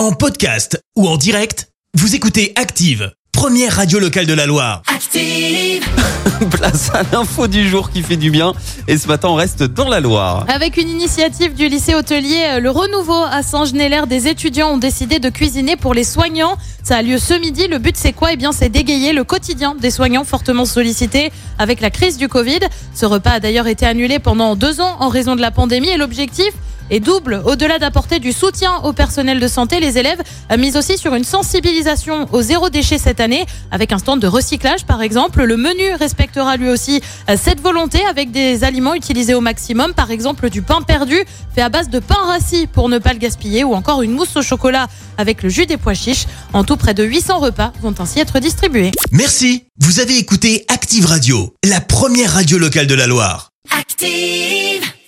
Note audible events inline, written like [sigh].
En podcast ou en direct, vous écoutez Active, première radio locale de la Loire. Active. [laughs] Place à l'info du jour qui fait du bien. Et ce matin, on reste dans la Loire. Avec une initiative du lycée hôtelier euh, Le Renouveau à Saint-Genélaire, des étudiants ont décidé de cuisiner pour les soignants. Ça a lieu ce midi. Le but, c'est quoi? Eh bien, c'est d'égayer le quotidien des soignants fortement sollicités avec la crise du Covid. Ce repas a d'ailleurs été annulé pendant deux ans en raison de la pandémie et l'objectif est double. Au-delà d'apporter du soutien au personnel de santé, les élèves misent aussi sur une sensibilisation au zéro déchet cette année avec un stand de recyclage par exemple. Le menu respectera lui aussi euh, cette volonté avec des aliments utilisés au maximum, par exemple du pain perdu fait à base de pain rassis pour ne pas le gaspiller ou encore une mousse au chocolat avec le jus des pois chiches. En tout, près de 800 repas vont ainsi être distribués. Merci, vous avez écouté Active Radio, la première radio locale de la Loire. Active.